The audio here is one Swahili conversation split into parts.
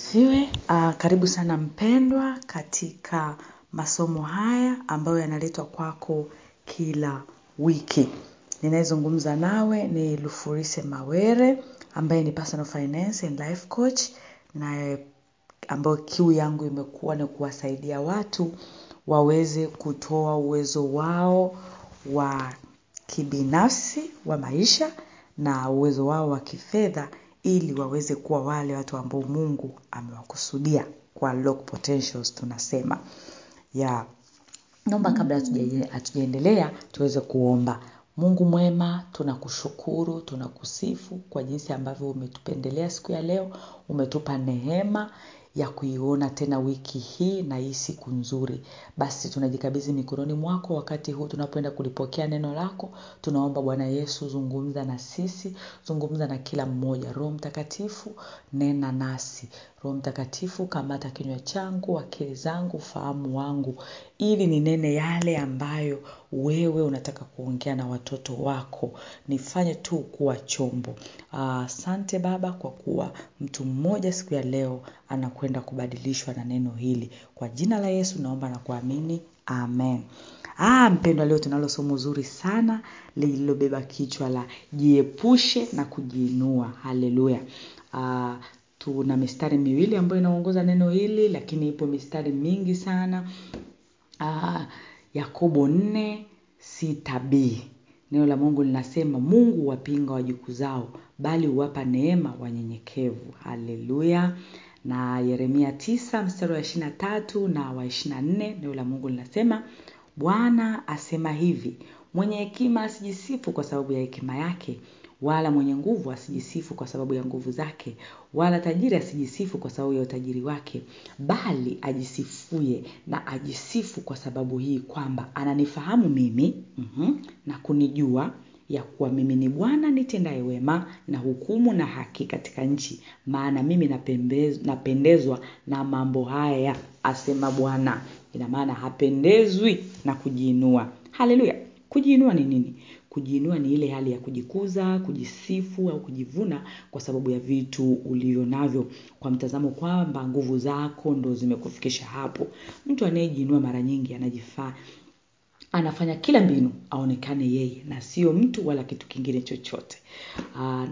Siwe, uh, karibu sana mpendwa katika masomo haya ambayo yanaletwa kwako kila wiki. Ninayezungumza nawe ni Lufurise Mawere ambaye ni personal finance and life coach na ambayo kiu yangu imekuwa ni kuwasaidia watu waweze kutoa uwezo wao wa kibinafsi wa maisha na uwezo wao wa kifedha ili waweze kuwa wale watu ambao Mungu amewakusudia kwa lock potentials tunasema. Ya naomba kabla hatujaendelea tuweze kuomba. Mungu mwema, tunakushukuru, tunakusifu kwa jinsi ambavyo umetupendelea siku ya leo, umetupa neema ya kuiona tena wiki hii na hii siku nzuri. Basi tunajikabidhi mikononi mwako wakati huu tunapoenda kulipokea neno lako. Tunaomba Bwana Yesu zungumza na sisi, zungumza na kila mmoja. Roho Mtakatifu nena nasi. Roho Mtakatifu kamata kinywa changu, akili zangu, ufahamu wangu ili ninene yale ambayo wewe unataka kuongea na watoto wako. Nifanye tu kuwa chombo. Asante Baba kwa kuwa mtu mmoja siku ya leo anakwenda kubadilishwa na neno hili. Kwa jina la Yesu naomba na kuamini. Amen. Ah, mpendwa leo tunalo somo zuri sana lililobeba kichwa la jiepushe na kujiinua. Haleluya. Ah, tuna mistari miwili ambayo inaongoza neno hili lakini ipo mistari mingi sana. Ah, Yakobo 4 6b. Neno la Mungu linasema Mungu wapinga wajukuzao bali huwapa neema wanyenyekevu. Haleluya. Na Yeremia 9 mstari wa 23 na wa 24 neno la Mungu linasema Bwana asema hivi, mwenye hekima asijisifu kwa sababu ya hekima yake, wala mwenye nguvu asijisifu kwa sababu ya nguvu zake, wala tajiri asijisifu kwa sababu ya utajiri wake, bali ajisifuye na ajisifu kwa sababu hii kwamba ananifahamu mimi mm na kunijua ya kuwa mimi ni Bwana nitendaye wema na hukumu na haki katika nchi, maana mimi napendezwa na mambo haya, asema Bwana. Ina maana hapendezwi na kujiinua. Haleluya. Kujiinua ni nini? Kujiinua ni ile hali ya kujikuza, kujisifu au kujivuna kwa sababu ya vitu ulivyo kwa mtazamo kwamba nguvu zako ndo zimekufikisha hapo. Mtu anayejiinua mara nyingi anajifaa anafanya kila mbinu aonekane yeye na sio mtu wala kitu kingine chochote.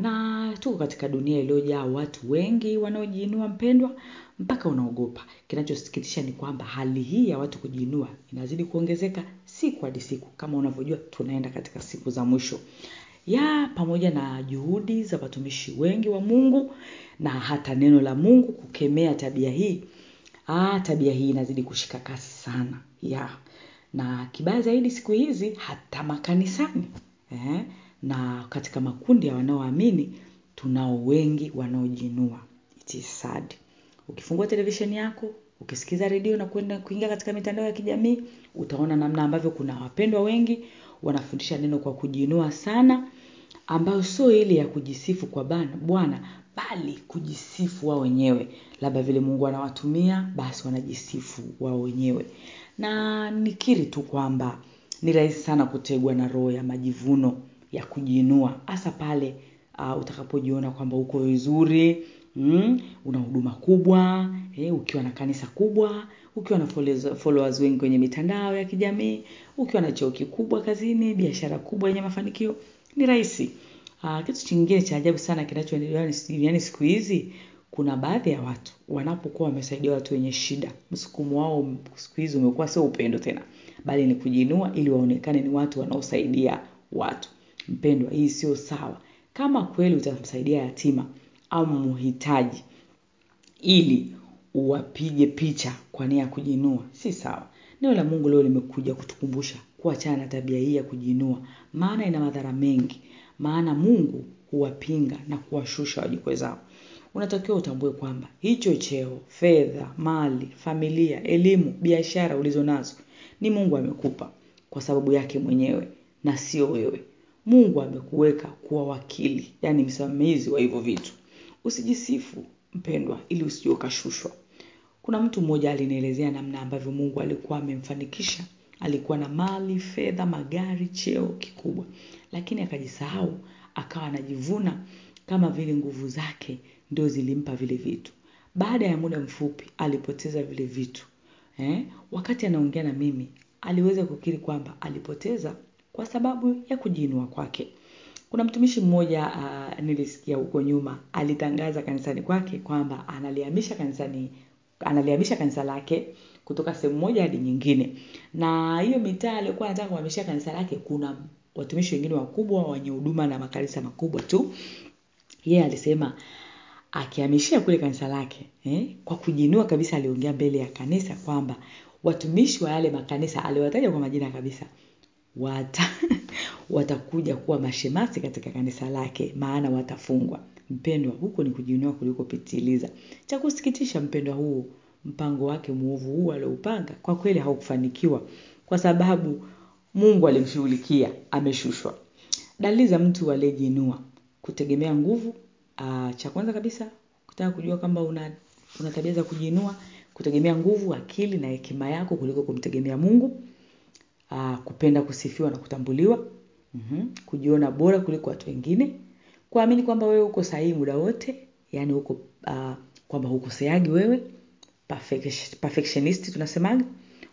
Na tuko katika dunia iliyojaa watu wengi wanaojiinua mpendwa mpaka unaogopa. Kinachosikitisha ni kwamba hali hii ya watu kujiinua inazidi kuongezeka siku hadi siku kama unavyojua tunaenda katika siku za mwisho. Ya pamoja na juhudi za watumishi wengi wa Mungu na hata neno la Mungu kukemea tabia hii. Ah, tabia hii inazidi kushika kasi sana. Ya na kibaya zaidi siku hizi hata makanisani. Eh, na katika makundi ya wanaoamini tunao wengi wanaojinua It is sad. Ukifungua televisheni yako, ukisikiza redio na kuenda kuingia katika mitandao ya kijamii, utaona namna ambavyo kuna wapendwa wengi wanafundisha neno kwa kujiinua sana, ambayo sio ile ya kujisifu kwa Bwana, bali kujisifu wao wenyewe. Labda vile Mungu anawatumia, basi wanajisifu wao wenyewe. Na nikiri tu kwamba ni rahisi sana kutegwa na roho ya majivuno ya kujiinua, hasa pale uh, utakapojiona kwamba uko vizuri, mm, una huduma kubwa, eh, ukiwa na kanisa kubwa, ukiwa na followers wengi kwenye mitandao ya kijamii, ukiwa na cheo kikubwa kazini, biashara kubwa yenye mafanikio, ni rahisi. Uh, kitu chingine cha ajabu sana kinachoendelea duniani siku hizi, kuna baadhi ya watu wanapokuwa wamesaidia watu wenye shida, msukumo wao siku hizi umekuwa sio upendo tena, bali ni kujiinua ili waonekane ni watu wanaosaidia watu. Mpendwa, hii sio sawa. Kama kweli utamsaidia yatima au mhitaji ili uwapige picha kwa nia ya kujiinua, si sawa. Neno la Mungu leo limekuja kutukumbusha kuachana na tabia hii ya kujiinua, maana ina madhara mengi. Maana Mungu huwapinga na kuwashusha wajikwezao. Unatakiwa utambue kwamba hicho cheo, fedha, mali, familia, elimu, biashara ulizo nazo ni Mungu amekupa kwa sababu yake mwenyewe na sio wewe. Mungu amekuweka kuwa wakili, yaani msimamizi wa hivyo vitu. Usijisifu mpendwa ili usije ukashushwa. Kuna mtu mmoja alinielezea namna ambavyo Mungu alikuwa amemfanikisha, alikuwa na mali, fedha, magari, cheo kikubwa, lakini akajisahau, akawa anajivuna kama vile nguvu zake ndio zilimpa vile vitu. baada ya muda mfupi alipoteza vile vitu eh? wakati anaongea na mimi aliweza kukiri kwamba alipoteza kwa sababu ya kujiinua kwake kuna mtumishi mmoja uh, nilisikia huko nyuma alitangaza kanisani kwake kwamba analihamisha kanisani analihamisha kanisa lake kutoka sehemu moja hadi nyingine. Na hiyo mitaa aliyokuwa anataka kuhamishia kanisa lake kuna watumishi wengine wakubwa wenye huduma na makanisa makubwa tu yeye yeah, alisema akihamishia kule kanisa lake eh, kwa kujinua kabisa aliongea mbele ya kanisa kwamba watumishi wa yale makanisa aliwataja kwa majina kabisa wata watakuja kuwa mashemasi katika kanisa lake maana watafungwa. Mpendwa huko ni kujinua kuliko cha kusikitisha mpendwa huu mpango wake muovu huu alioupanga kwa kweli haukufanikiwa kwa sababu mungu alimshughulikia ameshushwa. Dalili za mtu aliyejiinua kutegemea nguvu uh, cha kwanza kabisa kutaka kujua kwamba una, una tabia za kujiinua kutegemea nguvu akili na hekima yako kuliko kumtegemea mungu uh, kupenda kusifiwa na kutambuliwa mm-hmm. kujiona bora kuliko watu wengine kuamini kwamba wewe uko sahihi muda wote yani uko uh, kwamba hukoseagi wewe perfectionist tunasemaga.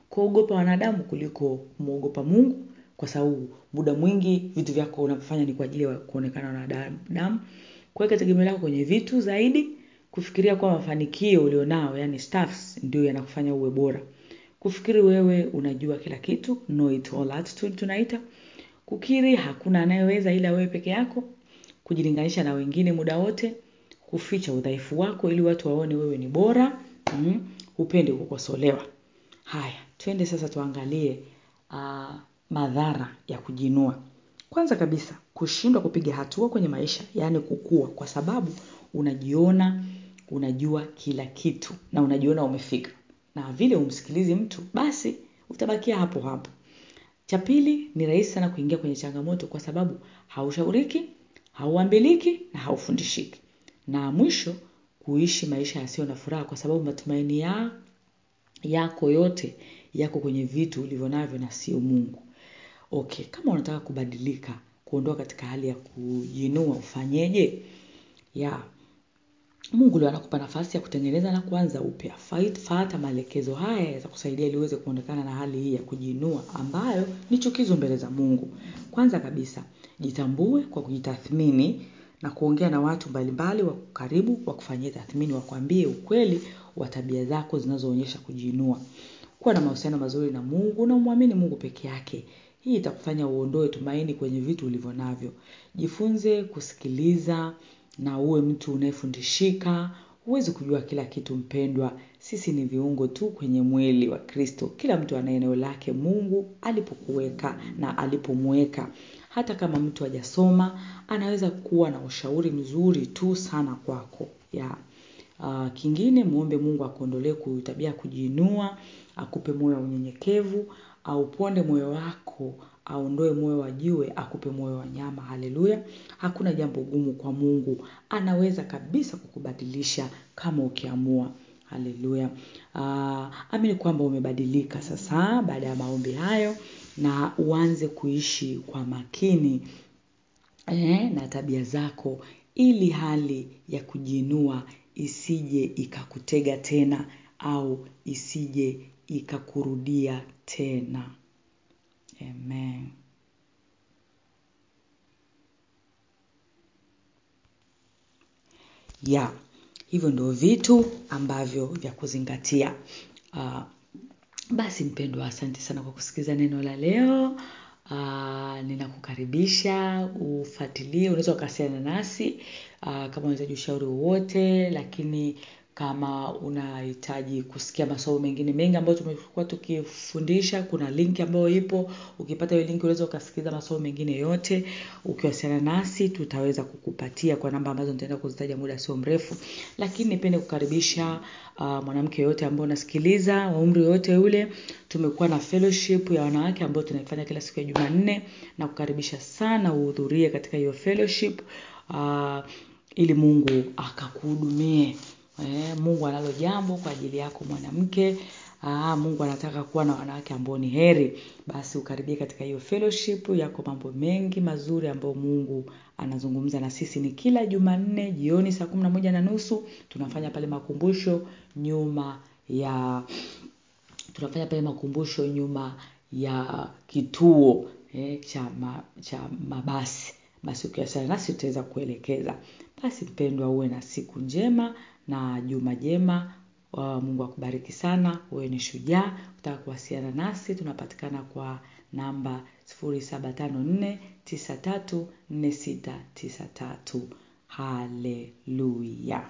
Kuogopa wanadamu kuliko kumwogopa mungu kwa sababu muda mwingi vitu vyako unavyofanya ni kwa ajili ya kuonekana na wanadamu kuweka tegemeo lako kwenye vitu zaidi kufikiria kuwa mafanikio ulionao yani staffs ndio yanakufanya uwe bora. Kufikiri wewe unajua kila kitu know it all attitude tunaita kukiri hakuna anayeweza ila wewe peke yako kujilinganisha na wengine muda wote kuficha udhaifu wako ili watu waone wewe ni bora mm, upende kukosolewa. Haya twende sasa tuangalie uh, madhara ya kujinua. Kwanza kabisa kushindwa kupiga hatua kwenye maisha yaani kukua kwa sababu unajiona unajua kila kitu na unajiona umefika. Na vile umsikilizi mtu basi utabakia hapo hapo cha pili ni rahisi sana kuingia kwenye changamoto kwa sababu haushauriki hauambiliki na haufundishiki. Na mwisho kuishi maisha yasiyo na furaha kwa sababu matumaini ya yako yote yako kwenye vitu ulivyo navyo na sio mungu. Okay kama unataka kubadilika kuondoka katika hali ya kujinua ufanyeje? Ya mungu ndio anakupa nafasi ya kutengeneza na kuanza upya. Fata maelekezo haya yatakusaidia ili uweze kuondokana na hali hii ya kujiinua ambayo ni chukizo mbele za mungu. Kwanza kabisa jitambue kwa kujitathmini na kuongea na watu mbalimbali wa karibu wakufanyie tathmini wakwambie ukweli wa tabia zako zinazoonyesha kujiinua kuwa na mahusiano mazuri na mungu na umwamini mungu peke yake. Hii itakufanya uondoe tumaini kwenye vitu ulivyo navyo. Jifunze kusikiliza na uwe mtu unayefundishika huwezi kujua kila kitu mpendwa. Sisi ni viungo tu kwenye mwili wa kristo. Kila mtu ana eneo lake mungu alipokuweka na alipomweka. Hata kama mtu hajasoma anaweza kuwa na ushauri mzuri tu sana kwako. Ya. Uh, kingine muombe mungu akuondolee tabia kujiinua akupe moyo wa unyenyekevu auponde moyo wako aondoe moyo wa jiwe akupe moyo wa nyama. Haleluya. Hakuna jambo gumu kwa mungu. Anaweza kabisa kukubadilisha kama ukiamua. Haleluya. Uh, amini kwamba umebadilika sasa baada ya maombi hayo na uanze kuishi kwa makini eh, na tabia zako ili hali ya kujiinua isije ikakutega tena au isije ikakurudia tena. Amen ya. Hivyo ndio vitu ambavyo vya kuzingatia. Uh, basi mpendwa asante sana kwa kusikiliza neno la leo. Uh, ninakukaribisha ufuatilie unaweza ukasiana nasi. Uh, kama unahitaji ushauri wowote lakini kama unahitaji kusikia masomo mengine mengi ambayo tumekuwa tukifundisha kuna linki ambayo ipo. Ukipata hiyo linki unaweza ukasikiliza masomo mengine yote. Ukiwasiliana nasi tutaweza kukupatia kwa namba ambazo nitaenda kuzitaja muda sio mrefu. Lakini nipende kukaribisha uh, mwanamke yoyote ambao unasikiliza wa umri yoyote ule. Tumekuwa na fellowship ya wanawake ambayo tunaifanya kila siku ya jumanne. Na kukaribisha sana uhudhurie katika hiyo fellowship uh, ili mungu akakuhudumie Eh, mungu analo jambo kwa ajili yako mwanamke Aa, Mungu anataka kuwa na wanawake ambao ni heri, basi ukaribie katika hiyo fellowship. Yako mambo mengi mazuri ambayo Mungu anazungumza na sisi. Ni kila Jumanne jioni saa kumi na moja na nusu tunafanya pale makumbusho nyuma ya tunafanya pale makumbusho nyuma ya kituo eh, cha, ma, cha mabasi. Basi ukiachana nasi utaweza kuelekeza. Basi mpendwa, uwe na siku njema na juma jema. Mungu akubariki sana. uwe ni shujaa. Utaka kuwasiliana nasi, tunapatikana kwa namba 0754934693. Haleluya.